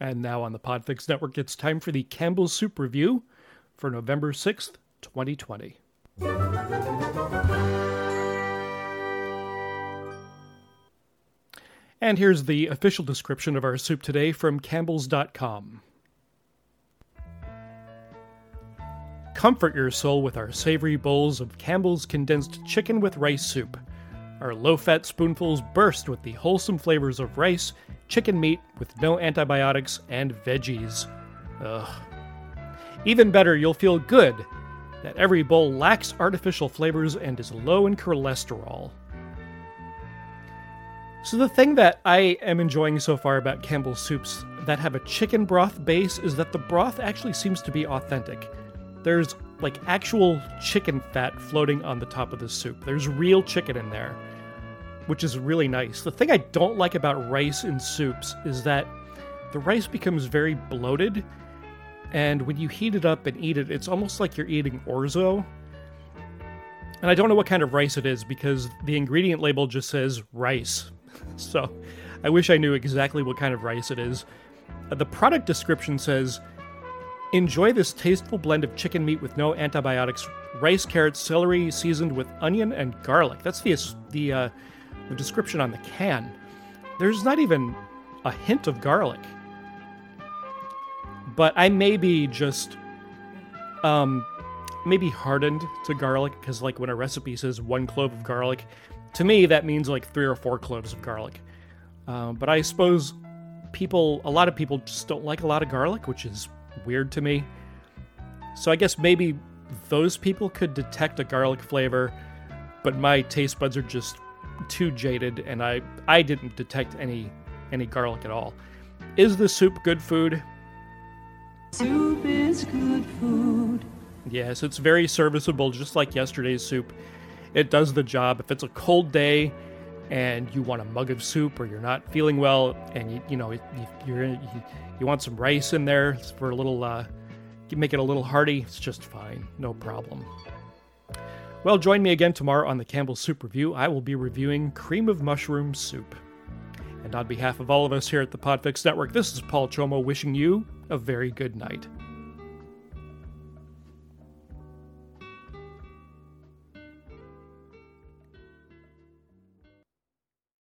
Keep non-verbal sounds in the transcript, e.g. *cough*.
And now on the Podfix Network, it's time for the Campbell's Soup Review for November 6th, 2020. And here's the official description of our soup today from Campbell's.com. Comfort your soul with our savory bowls of Campbell's condensed chicken with rice soup. Our low fat spoonfuls burst with the wholesome flavors of rice, chicken meat with no antibiotics, and veggies. Ugh. Even better, you'll feel good that every bowl lacks artificial flavors and is low in cholesterol. So, the thing that I am enjoying so far about Campbell's soups that have a chicken broth base is that the broth actually seems to be authentic. There's like actual chicken fat floating on the top of the soup. There's real chicken in there, which is really nice. The thing I don't like about rice in soups is that the rice becomes very bloated, and when you heat it up and eat it, it's almost like you're eating orzo. And I don't know what kind of rice it is because the ingredient label just says rice. *laughs* so I wish I knew exactly what kind of rice it is. Uh, the product description says Enjoy this tasteful blend of chicken meat with no antibiotics, rice, carrots, celery seasoned with onion and garlic. That's the the, uh, the description on the can. There's not even a hint of garlic. But I may be just um maybe hardened to garlic because like when a recipe says one clove of garlic, to me that means like three or four cloves of garlic. Um, but I suppose people, a lot of people just don't like a lot of garlic, which is weird to me. So I guess maybe those people could detect a garlic flavor, but my taste buds are just too jaded and I I didn't detect any any garlic at all. Is the soup good food? Soup is good food. Yes, it's very serviceable just like yesterday's soup. It does the job. If it's a cold day and you want a mug of soup or you're not feeling well and you, you know you, you, you want some rice in there for a little uh, make it a little hearty it's just fine no problem. Well join me again tomorrow on the campbell soup review. I will be reviewing cream of mushroom soup. And on behalf of all of us here at the podfix network this is paul chomo wishing you a very good night